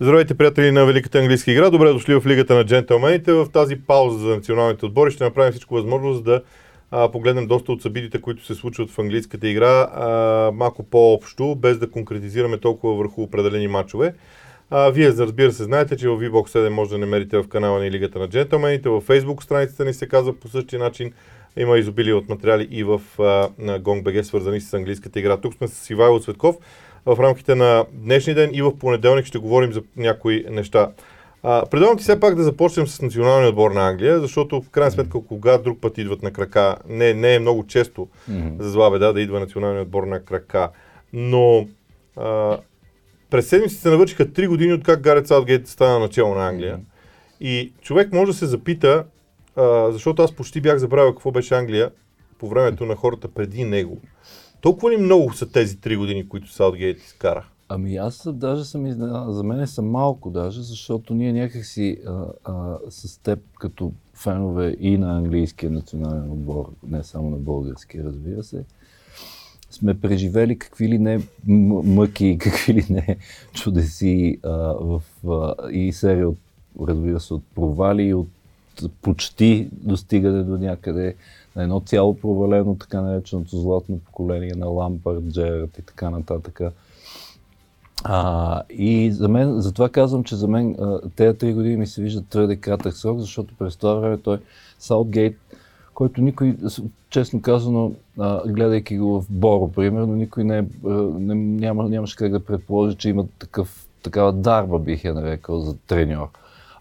Здравейте, приятели на Великата английска игра. Добре дошли в Лигата на джентълмените. В тази пауза за националните отбори ще направим всичко възможно, за да а, погледнем доста от събитията, които се случват в английската игра а, малко по-общо, без да конкретизираме толкова върху определени матчове. А, вие, разбира се, знаете, че в VBOX 7 може да намерите в канала на Лигата на джентълмените. В Facebook страницата ни се казва по същия начин. Има изобилие от материали и в GongBG, свързани с английската игра. Тук сме с Ивайло Цветков. В рамките на днешния ден и в понеделник ще говорим за някои неща. А, предлагам ти все пак да започнем с националния отбор на Англия, защото в крайна сметка, кога друг път идват на крака, не, не е много често mm-hmm. за зла беда да идва националния отбор на крака, но а, през седмиците се навършиха 3 години от как Гарет Саутгейт стана начало на Англия. Mm-hmm. И човек може да се запита, а, защото аз почти бях забравил какво беше Англия по времето на хората преди него. Толкова ли много са тези 3 години, които Саутгейт изкара? Ами аз даже съм изненадан. За мен са малко даже, защото ние някакси а, а, с теб като фенове и на английския национален отбор, не само на българския, разбира се, сме преживели какви ли не мъки, какви ли не чудеси а, в, а, и серия от, разбира се, от провали, от почти достигане до някъде едно цяло провалено, така нареченото златно поколение на Лампард, Джерард и така нататък. А, и за мен, затова казвам, че за мен тези три години ми се виждат твърде кратък срок, защото през това време той Саутгейт, който никой, честно казано, а, гледайки го в Боро, примерно, никой не, не няма, нямаше как да предположи, че има такъв, такава дарба, бих я нарекал, за треньор.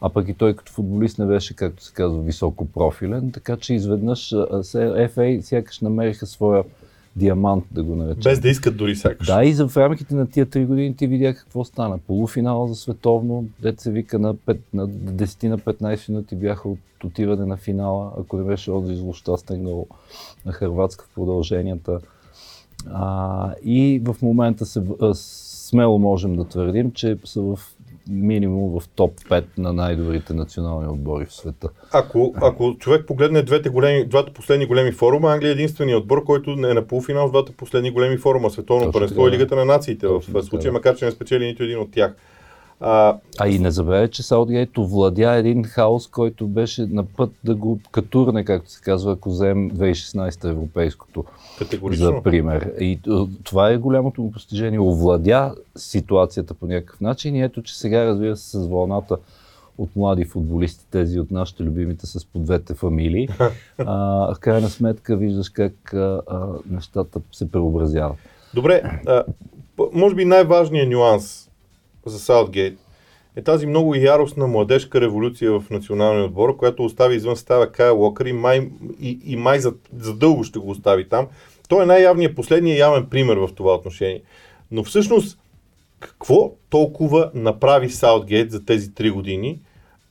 А пък и той като футболист не беше, както се казва, високо профилен, така че изведнъж FA сякаш намериха своя диамант, да го наречем. Без да искат дори сякаш. Да, и за в рамките на тия три години ти видя какво стана. Полуфинала за световно, дет се вика на, 5, на 10 на 15 минути бяха от отиване на финала, ако не беше онзи злощастен гол на Хрватска в продълженията. А, и в момента се, смело можем да твърдим, че са в минимум в топ 5 на най-добрите национални отбори в света. Ако, ако човек погледне двете големи, двата последни големи форума, Англия е единственият отбор, който е на полуфинал в двата последни големи форума, Световно първенство и Лигата на нациите в случая, макар че не спечели нито един от тях. А, а и не забравяй, че Саудгейт овладя един хаос, който беше на път да го катурне, както се казва, ако вземем 2016 европейското за пример. И това е голямото му постижение. Овладя ситуацията по някакъв начин и ето, че сега разбира се с вълната от млади футболисти, тези от нашите любимите с по двете фамилии. А, в крайна сметка виждаш как а, а, нещата се преобразяват. Добре, а, може би най-важният нюанс за Саутгейт е тази много яростна младежка революция в националния отбор, която остави извън става Кая Локър и май, и, и май за, за ще го остави там. Той е най-явният, последният явен пример в това отношение. Но всъщност, какво толкова направи Саутгейт за тези три години?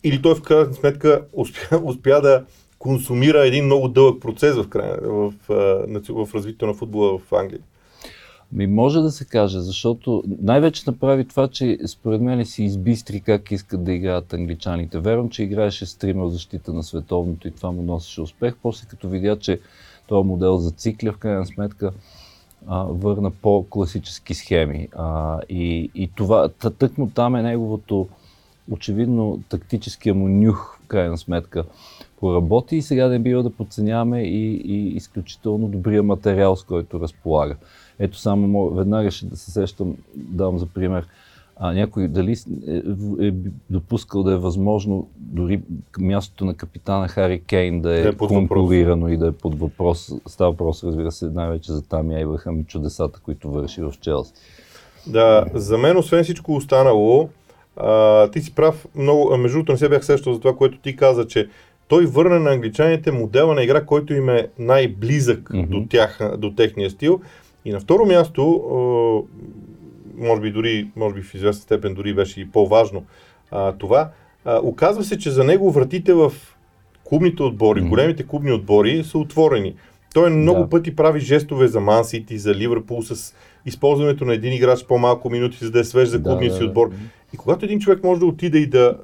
Или той в крайна сметка успя, успя да консумира един много дълъг процес в, в, в, в развитието на футбола в Англия? Ми може да се каже, защото най-вече направи това, че според мен си избистри как искат да играят англичаните. Вервам, че играеше с трима защита на световното и това му носеше успех. После като видя, че този модел зацикля, в крайна сметка а, върна по-класически схеми. А, и, и това, тъкмо там е неговото очевидно тактическия му нюх, в крайна сметка, поработи и сега не бива да подценяваме и, и изключително добрия материал, с който разполага. Ето само веднага ще да се сещам, давам за пример, а някой дали е, е допускал да е възможно дори мястото на капитана Хари Кейн да е, е конкурирано и да е под въпрос. Става въпрос, разбира се, най-вече за Тами Ейбрахам и чудесата, които върши в Челси. Да, за мен, освен всичко останало, а, ти си прав, много, между другото не се бях сещал за това, което ти каза, че той върна на англичаните модела на игра, който им е най-близък mm-hmm. до, тях, до техния стил. И на второ място, може би дори, може би в известна степен дори беше и по-важно това, оказва се, че за него вратите в клубните отбори, mm-hmm. големите клубни отбори са отворени. Той много да. пъти прави жестове за Мансити, за Ливърпул с използването на един играч по-малко минути, за да е свеж за клубния да, си отбор. Да, да. И когато един човек може да отиде и да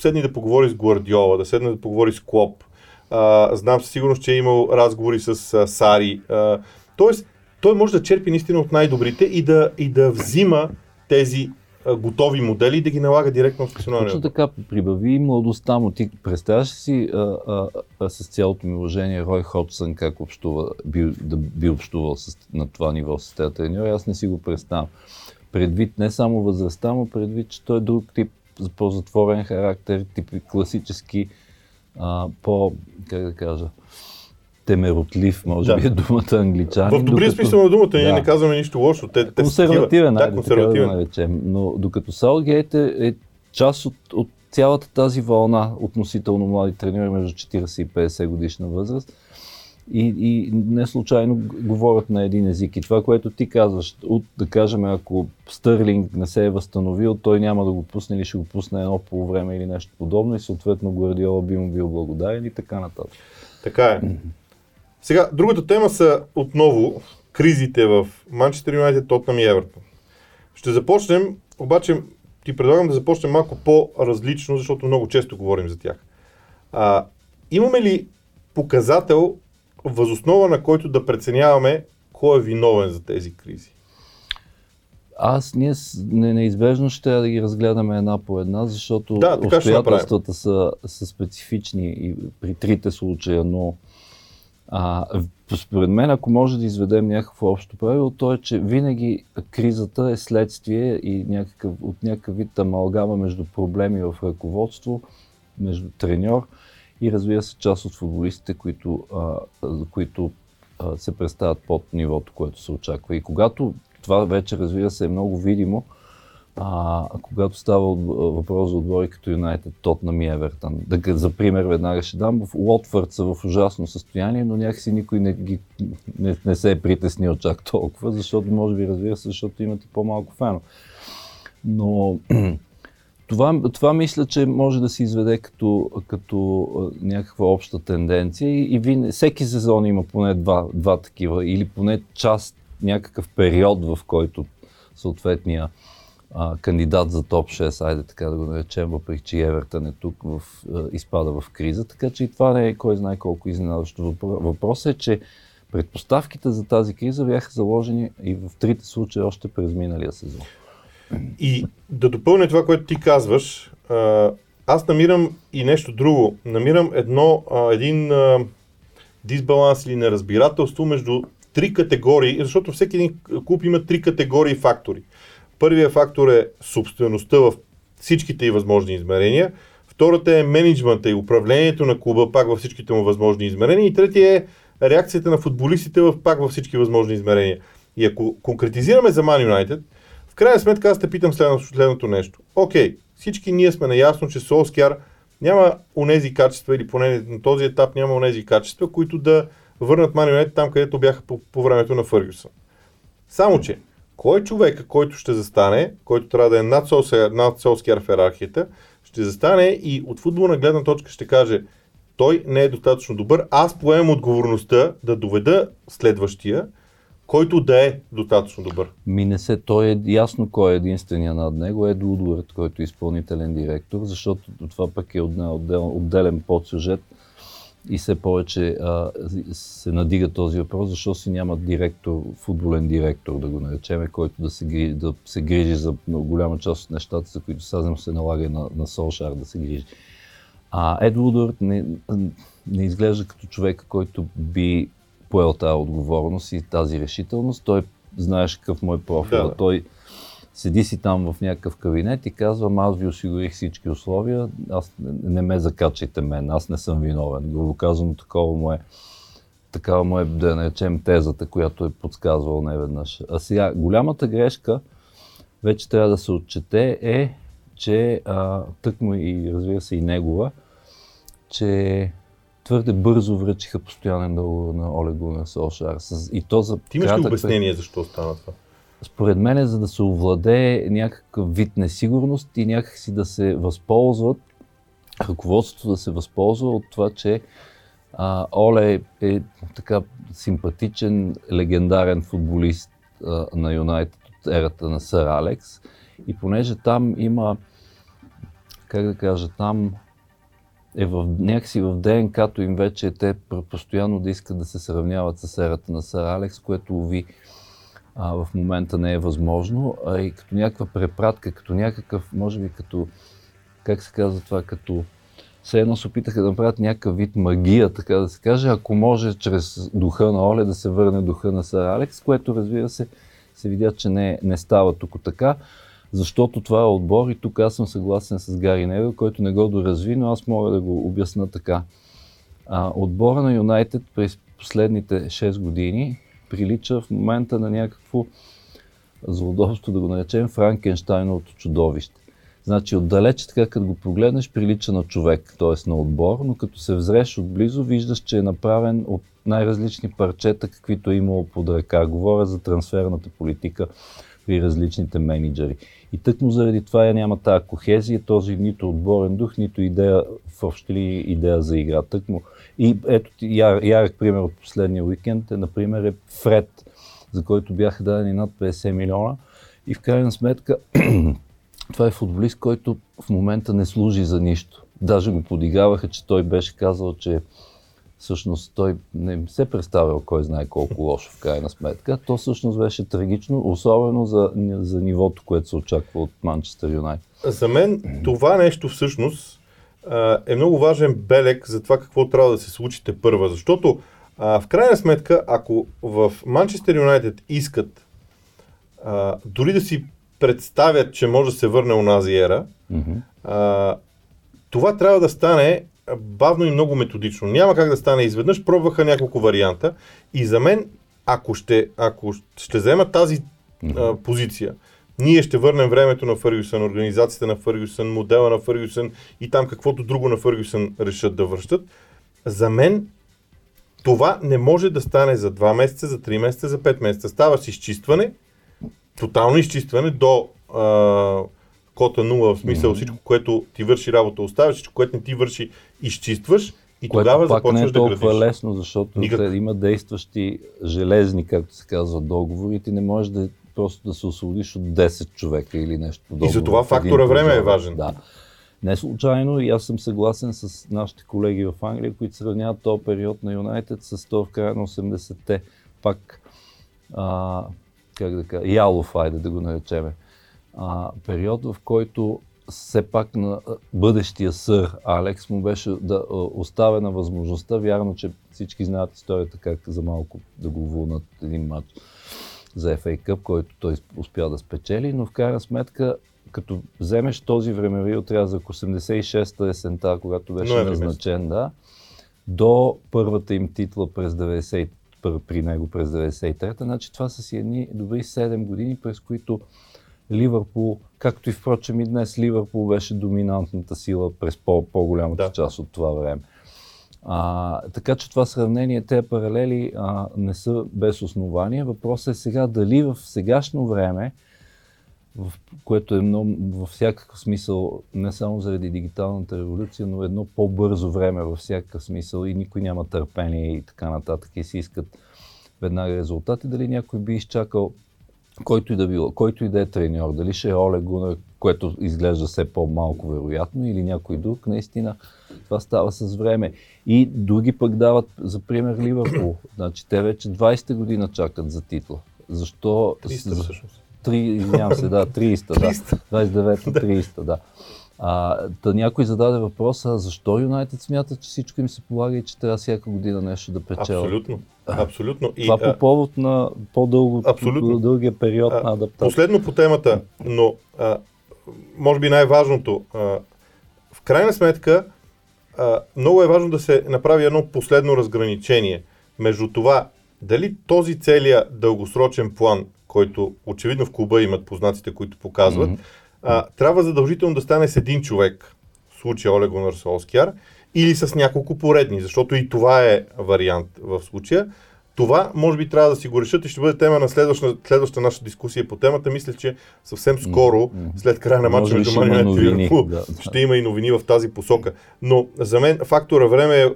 седне да поговори с Гвардиола, да седне да поговори с Клоп, а, знам със сигурност, че е имал разговори с а, Сари. А, тоест, той може да черпи наистина от най-добрите и да, и да взима тези а, готови модели и да ги налага директно в професионалния Точно така, прибави младостта му. Ти представяш си а, а, а, с цялото ми уважение Рой Ходсън как общува, би, да би общувал с, на това ниво с тези треньори. Аз не си го представям. Предвид не само възрастта му, предвид, че той е друг тип по-затворен характер, тип класически, а, по, как да кажа, темеротлив, може Да. би е думата англичанин. В добрия докато- смисъл на думата, ние Да. не казваме нищо лошо. Те, те консервативен, да, консервативен. да наречем. Но докато Саутгейт е, е част от, от цялата тази вълна относително млади треньори между 40 и 50 годишна възраст и, и не случайно говорят на един език. И това, което ти казваш, от, да кажем, ако Стърлинг не се е възстановил, той няма да го пусне или ще го пусне едно по време или нещо подобно и съответно Гвардиола би му бил благодарен и така нататък. Така е. Сега, другата тема са отново кризите в Манчестър Юнайтед, Тотнам и Евертон. Ще започнем, обаче ти предлагам да започнем малко по-различно, защото много често говорим за тях. А, имаме ли показател, възоснова на който да преценяваме кой е виновен за тези кризи? Аз ние неизбежно ще да ги разгледаме една по една, защото Да, обстоятелствата са, са специфични и при трите случая, но а, според мен, ако може да изведем някакво общо правило, то е, че винаги кризата е следствие и някакъв, от някакъв вид амалгама между проблеми в ръководство, между треньор и разбира се част от футболистите, които, а, които а, се представят под нивото, което се очаква. И когато това вече разбира се е много видимо, а, когато става въпрос за отбори като Юнайтед, Тотнам и Евертън. Да, за пример веднага ще дам, в Уотфорд са в ужасно състояние, но някакси никой не, ги, не, не се е притеснил чак толкова, защото може би разбира се, защото имате по-малко фено. Но това, това мисля, че може да се изведе като, като някаква обща тенденция и, и всеки сезон има поне два, два такива или поне част, някакъв период, в който съответния а, кандидат за топ 6, айде така да го наречем, въпреки че Евертън е тук, в, а, изпада в криза, така че и това не е кой знае колко изненадващо. Въпро- Въпросът е, че предпоставките за тази криза бяха заложени и в трите случая още през миналия сезон. И да допълня това, което ти казваш, аз намирам и нещо друго. Намирам едно, един дисбаланс или неразбирателство между три категории, защото всеки един клуб има три категории фактори. Първият фактор е собствеността в всичките и възможни измерения. Втората е менеджмента и управлението на клуба пак във всичките му възможни измерения. И третия е реакцията на футболистите в пак във всички възможни измерения. И ако конкретизираме за Man United, в крайна сметка аз те питам следното, следното нещо. Окей, всички ние сме наясно, че Солскяр няма онези качества, или поне на този етап няма онези качества, които да върнат United там, където бяха по, по времето на Фъргюсън. Само, че кой човека, който ще застане, който трябва да е над Солскяр, над Солскяр в иерархията, ще застане и от футболна гледна точка ще каже той не е достатъчно добър, аз поемам отговорността да доведа следващия, който да е достатъчно добър. Ми не се, той е ясно кой е единствения над него, е Удвард, който е изпълнителен директор, защото това пък е отдел, отдел, отделен подсюжет и все повече а, се надига този въпрос, защо си няма директор, футболен директор, да го наречем, който да се, грижи, да се грижи за голяма част от нещата, за които сега се налага на, на Солшар да се грижи. А Ед Удвард не, не изглежда като човек, който би поел тази отговорност и тази решителност. Той знаеш какъв му е профил. Да, да. Той седи си там в някакъв кабинет и казва, аз ви осигурих всички условия, аз не ме закачайте мен, аз не съм виновен. Грубо казано, такова му е такава му е, да наречем, тезата, която е подсказвал неведнъж. А сега, голямата грешка, вече трябва да се отчете, е, че а, тъкмо и разбира се и негова, че твърде бързо връчиха постоянен договор на Оле Гунер Солшар. И то за Ти имаш ли обяснение защо стана това? според мен е за да се овладее някакъв вид несигурност и някакси да се възползват, ръководството да се възползва от това, че а, Оле е, е така симпатичен, легендарен футболист а, на Юнайтед от ерата на Сър Алекс. И понеже там има, как да кажа, там е в, някакси в ДНК-то им вече те постоянно да искат да се сравняват с ерата на Сър Алекс, което ви а, в момента не е възможно, а и като някаква препратка, като някакъв, може би като, как се казва това, като все едно се опитаха да направят някакъв вид магия, така да се каже, ако може чрез духа на Оле да се върне духа на Сър Алекс, което разбира се, се видя, че не, не става тук така, защото това е отбор и тук аз съм съгласен с Гари Невил, който не го доразви, но аз мога да го обясна така. А, отбора на Юнайтед през последните 6 години прилича в момента на някакво злодобство, да го наречем, Франкенштайновото чудовище. Значи отдалеч, така като го погледнеш, прилича на човек, т.е. на отбор, но като се взреш отблизо, виждаш, че е направен от най-различни парчета, каквито е имало под ръка. Говоря за трансферната политика при различните менеджери. И тъкмо заради това я няма тази кохезия, този нито отборен дух, нито идея, в общи ли идея за игра. Тъкмо. И ето яр, ярък пример от последния уикенд е, например, е Фред, за който бяха дадени над 50 милиона. И в крайна сметка това е футболист, който в момента не служи за нищо. Даже го подигаваха, че той беше казал, че всъщност той не се представял кой знае колко лошо в крайна сметка. То всъщност беше трагично, особено за, за нивото, което се очаква от Манчестър Юнайтед. За мен това нещо всъщност е много важен белег за това какво трябва да се случите първа, защото а, в крайна сметка, ако в Манчестър Юнайтед искат а, дори да си представят, че може да се върне онази ера, mm-hmm. а, това трябва да стане бавно и много методично. Няма как да стане изведнъж. Пробваха няколко варианта и за мен, ако ще, ако ще взема тази а, позиция, ние ще върнем времето на Фъргюсън, организацията на Фъргюсън, модела на Фъргюсън и там каквото друго на Фъргюсън решат да връщат. За мен това не може да стане за 2 месеца, за 3 месеца, за 5 месеца. Става с изчистване, тотално изчистване до а, кота 0, в смисъл mm-hmm. всичко, което ти върши работа, оставяш, всичко, което не ти върши, изчистваш и което тогава пак започваш не е толкова да градиш. лесно, защото Никак. има действащи железни, както се казва, договори и ти не можеш да просто да се освободиш от 10 човека или нещо подобно. И за това фактора време е важен. Да. Не случайно и аз съм съгласен с нашите колеги в Англия, които сравняват този период на Юнайтед с този в края на 80-те. Пак, а, как да кажа, ялов, айде да го наречеме. А, период, в който все пак на бъдещия сър Алекс му беше да оставена възможността, вярно, че всички знаят историята как за малко да го вълнат един матч за FA Cup, който той успя да спечели, но в крайна сметка, като вземеш този времеви отрязък 86-та есента, когато беше Ноември назначен, да, до първата им титла през 90 при него през 93-та, значи това са си едни добри 7 години, през които Ливърпул, както и впрочем и днес Ливърпул беше доминантната сила през по- по-голямата Да. част от това време. А, така че това сравнение, тези паралели а, не са без основание. Въпросът е сега дали в сегашно време, в което е много, във всякакъв смисъл, не само заради дигиталната революция, но едно по-бързо време във всякакъв смисъл и никой няма търпение и така нататък и си искат веднага резултати, дали някой би изчакал който и да било, който и да е треньор, дали ще е Оле Гунер, което изглежда все по-малко вероятно, или някой друг, наистина това става с време. И други пък дават, за пример, Ливърпул. Значи те вече 20-та година чакат за титла. Защо? 300 за- всъщност. Три, извинявам се, да, 30-та, да. 29-та, 30-та, да. А, та някой зададе въпроса, защо Юнайтед смята, че всичко им се полага и че трябва всяка година нещо да печелят. Абсолютно. Абсолютно. И, Това по повод на по-дълго, дългия период А, на адаптация. Последно по темата, но а, може би най-важното. А, в крайна сметка, а, много е важно да се направи едно последно разграничение между това дали този целият дългосрочен план, който очевидно в клуба имат познатите, които показват, Мгм. А, трябва задължително да стане с един човек, в случая Олег Гунар Солскияр, или с няколко поредни, защото и това е вариант в случая. Това може би трябва да си го решат и ще бъде тема на следваща, следваща наша дискусия по темата. Мисля, че съвсем скоро, след края на матча между Ман и да. ще има и новини в тази посока. Но за мен фактора време е,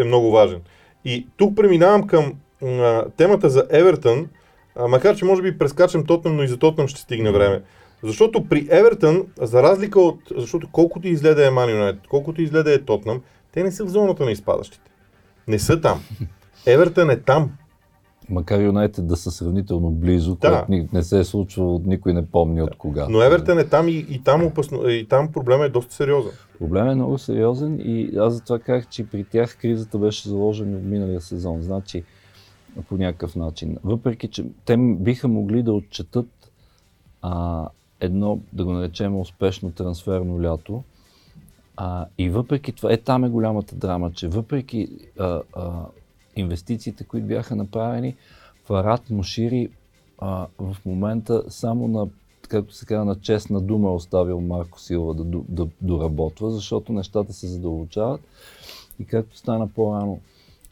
е много важен. И тук преминавам към а, темата за Евертън, а, макар че може би прескачам Тотнам, но и за Тотнам ще стигне време. Защото при Евертън, за разлика от... Защото колкото и излезе е Ман Юнайтед, колкото и излезе е Тотнам, те не са в зоната на изпадащите. Не са там. Евертън е там. Макар Юнайтед да са сравнително близо, Да. което не се е случвало, никой не помни от кога. Но Евертън е там и, и, там опасно, и там проблема е доста сериозен. Проблемът е много сериозен и аз затова казах, че при тях кризата беше заложена в миналия сезон. Значи, по някакъв начин. Въпреки, че те биха могли да отчетат а, едно, да го наречем, успешно трансферно лято. А, и въпреки това, е там е голямата драма, че въпреки а, а, инвестициите, които бяха направени, Фарат Мушири а, в момента само на, както се казва, на честна дума е оставил Марко Силва да, ду- да доработва, защото нещата се задълбочават. И както стана по-рано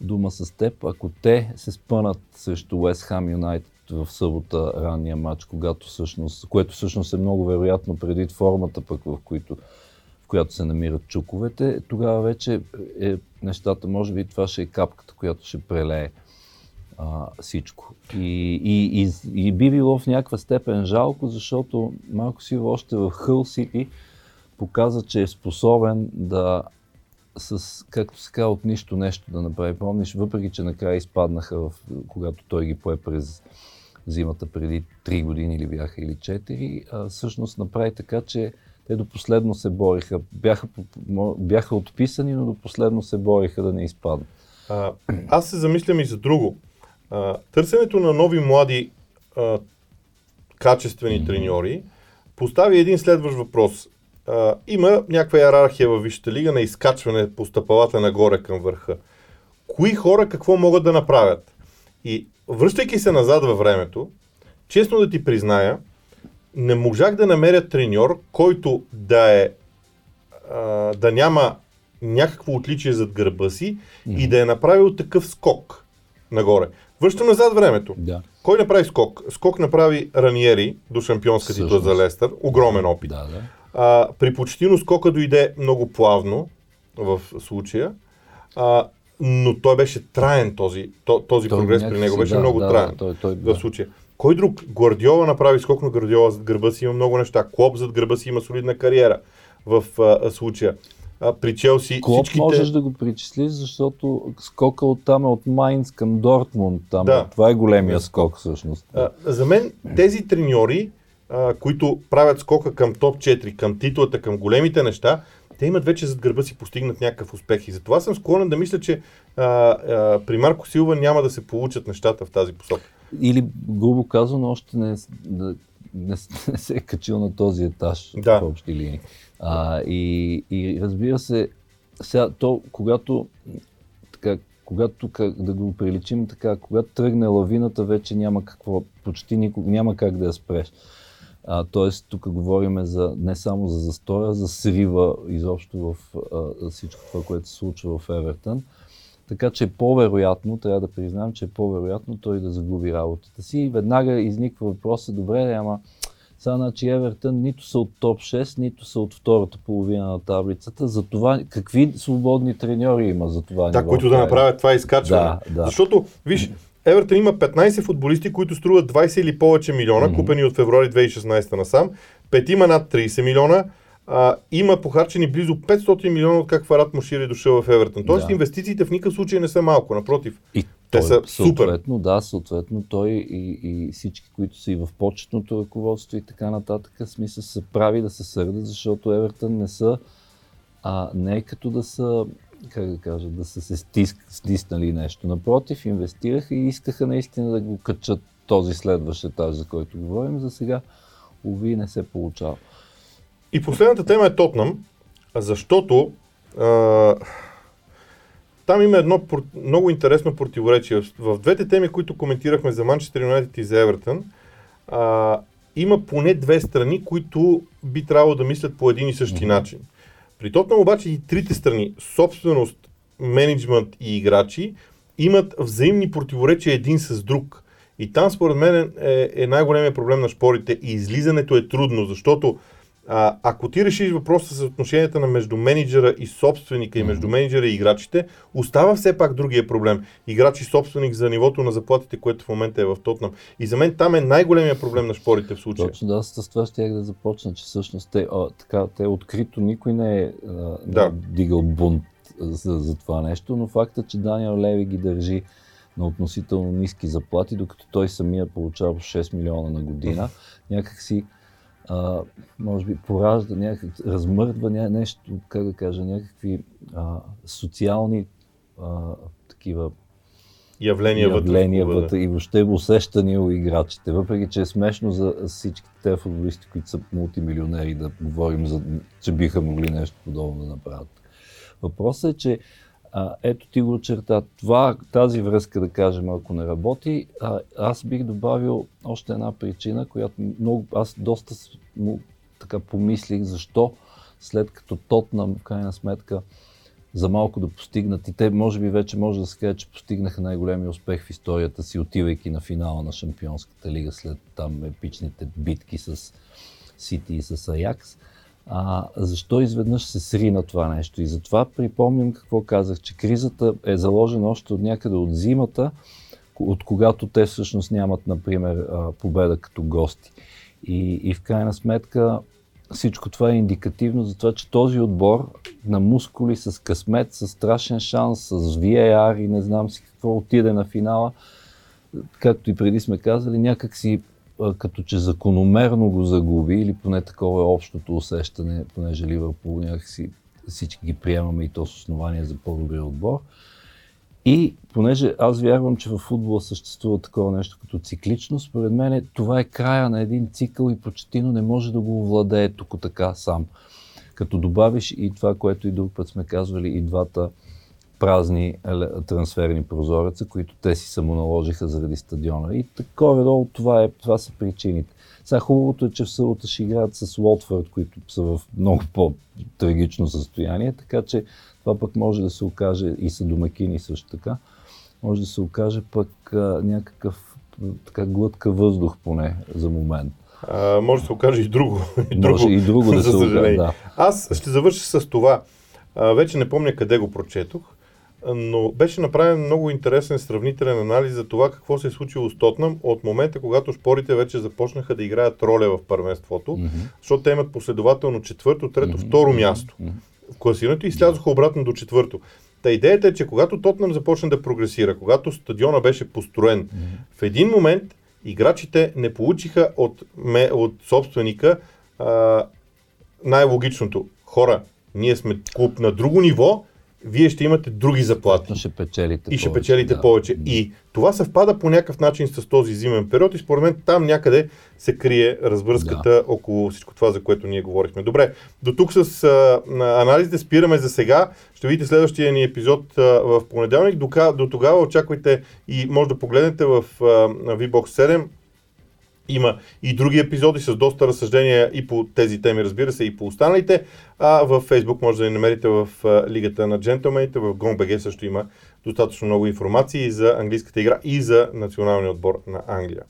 дума с теб, ако те се спънат срещу Уест Хам Юнайтед в събота ранния матч, когато всъщност, което всъщност е много вероятно предвид формата пък в които в която се намират чуковете, тогава вече е, нещата, може би това ще е капката, която ще прелее а, всичко. И, и, и, и би било в някаква степен жалко, защото малко си още в Хъл Сити показа, че е способен да с, както се казва, от нищо нещо да направи. Помниш, въпреки че накрая изпаднаха, в, когато той ги пое през зимата преди 3 години или бяха или 4, а, всъщност направи така, че те до последно се бориха. Бяха, бяха отписани, но до последно се бориха да не изпаднат. Аз се замислям и за друго. А, търсенето на нови млади а, качествени треньори постави един следващ въпрос. А, има някаква иерархия във Висшата лига на изкачване по стъпалата нагоре към върха. Кои хора какво могат да направят? И връщайки се назад във времето, честно да ти призная, не можах да намеря треньор, който да е а, да няма някакво отличие зад гърба си и да е направил такъв скок нагоре. Връщам назад времето. Да. Кой направи скок? Скок направи Раниери до шампионска титла за Лестър. Огромен опит. Да, да. А, при Почтино скока дойде много плавно в случая, а, но той беше траен този, то, този Той прогрес при него беше да, много да, траен той- той- в да. случая. Кой друг? Гвардиола направи скок на Гвардиола зад гърба си, има много неща. Клоп зад гърба си има солидна кариера в а, случая. А, при Челси Клоп всичките... можеш да го причислиш, защото скока от там е от Майнц към Дортмунд. Там Да. е, това е големия скок всъщност. А, за мен тези треньори, а, които правят скока към топ 4, към титлата, към големите неща, те имат вече зад гърба си постигнат някакъв успех. И затова съм склонен да мисля, че а, а, при Марко Силва няма да се получат нещата в тази посока. Или, грубо казано, още не, не, не, не се е качил на този етаж Да. в общи линии. А, и, и разбира се, сега, то, когато, така, когато как, да го приличим така, когато тръгне лавината, вече няма какво, почти никога, няма как да я спреш. А, тоест, тук говорим за, не само за застоя, за срива изобщо в а, всичко това, което се случва в Евертън. Така че е по-вероятно, трябва да признам, че е по-вероятно той да загуби работата си. И веднага изниква въпроса, добре, ама сега, значи Евертън нито са от топ 6, нито са от втората половина на таблицата. За това какви свободни треньори има за това Да, ниво които да Евертън? направят това изкачване. Да, да. Защото, виж, Евертън има 15 футболисти, които струват 20 или повече милиона, купени от февруари 2016 насам. Пет има над 30 милиона. А, има похарчени близо 500 милиона от как Фарат Мушири е дошъл в Евертън. Тоест Да. инвестициите в никакъв случай не са малко, напротив. И Те той, са супер. Съответно, да, съответно той и, и всички, които са и в почетното ръководство и така нататък, смисъл се прави да се сърдят, защото Евертън не са, а, не е като да са, как да кажа, да са се стиск, стиснали нещо. Напротив, инвестираха и искаха наистина да го качат този следващ етаж, за който говорим. За сега, уви, не се получава. И последната тема е Тотнам, защото а, там има едно много интересно противоречие. В, двете теми, които коментирахме за Манчестър Юнайтед и за Евертън, а, има поне две страни, които би трябвало да мислят по един и същи начин. При Тотнам обаче и трите страни, собственост, менеджмент и играчи, имат взаимни противоречия един с друг. И там според мен е, е най-големия проблем на шпорите и излизането е трудно, защото а, ако ти решиш въпроса с отношенията на между менеджера и собственика и между менеджера и играчите, остава все пак другия проблем. Играч и собственик за нивото на заплатите, което в момента е в Тотнам. И за мен там е най-големия проблем на шпорите в случая. Точно да, с това щях да започна, че всъщност те, а, така, те открито никой не е, а, Да. дигал бунт за, за това нещо, но факта, че Даниел Леви ги държи на относително ниски заплати, докато той самия получава 6 милиона на година. Някак си, а, може би, поражда, някак, размърдва ня, нещо, как да кажа, някакви а, социални а, такива явления, явления вътре, вътре и въобще усещания у играчите. Въпреки, че е смешно за всички тези футболисти, които са мултимилионери, да говорим, за, че биха могли нещо подобно да направят. Въпросът е, че а, ето ти го очерта. Това, тази връзка, да кажем, ако не работи, а, аз бих добавил още една причина, която много, аз доста му, така помислих, защо след като Тотнам, в крайна сметка, за малко да постигнат. И те, може би, вече може да се каже, че постигнаха най-големия успех в историята си, отивайки на финала на Шампионската лига след там епичните битки с Сити и с Аякс. А, защо изведнъж се срина това нещо? И затова припомням какво казах, че кризата е заложена още от някъде от зимата, от когато те всъщност нямат, например, победа като гости. И, и в крайна сметка всичко това е индикативно за това, че този отбор на мускули с късмет, с страшен шанс, с VAR и не знам си какво отиде на финала, както и преди сме казали, някак си като че закономерно го загуби, или поне такова е общото усещане, понеже Ливърпул някакси всички ги приемаме и то с основание за по-добрия отбор. И понеже аз вярвам, че в футбола съществува такова нещо като цикличност, според мен това е края на един цикъл и почтино не може да го овладее тук така сам. Като добавиш и това, което и друг път сме казвали, и двата празни трансферни прозореца, които те си самоналожиха заради стадиона. И такова долу това, е, това са причините. Сега хубавото е, че в събота ще играят с Уотфорд, които са в много по-трагично състояние, така че това пък може да се окаже и са домакини също така. Може да се окаже пък а, някакъв така глътка въздух поне за момент. А, може да се окаже и друго. И друго може и друго да се окаже, да. Аз ще завърша с това. А, вече не помня къде го прочетох, но беше направен много интересен сравнителен анализ за това какво се е случило с Тотнам от момента, когато шпорите вече започнаха да играят роля в първенството, mm-hmm. защото те имат последователно четвърто, трето, mm-hmm. второ място. Mm-hmm в класирането и слязоха обратно до четвърто. Та идеята е, че когато Тотнам започна да прогресира, когато стадиона беше построен, mm-hmm. в един момент играчите не получиха от, ме, от собственика а, най-логичното. Хора, ние сме клуб на друго ниво, вие ще имате други заплати. Ще печелите и ще повече, печелите да. повече. И това съвпада по някакъв начин с този зимен период и според мен там някъде се крие развръзката да. около всичко това, за което ние говорихме. Добре, до тук с а, анализите спираме за сега. Ще видите следващия ни епизод а, в понеделник. До, до тогава очаквайте и може да погледнете в а, VBOX 7 има и други епизоди с доста разсъждения и по тези теми, разбира се, и по останалите. А в Facebook може да ни намерите в Лигата на джентълмените, в GONBG също има достатъчно много информации за английската игра и за националния отбор на Англия.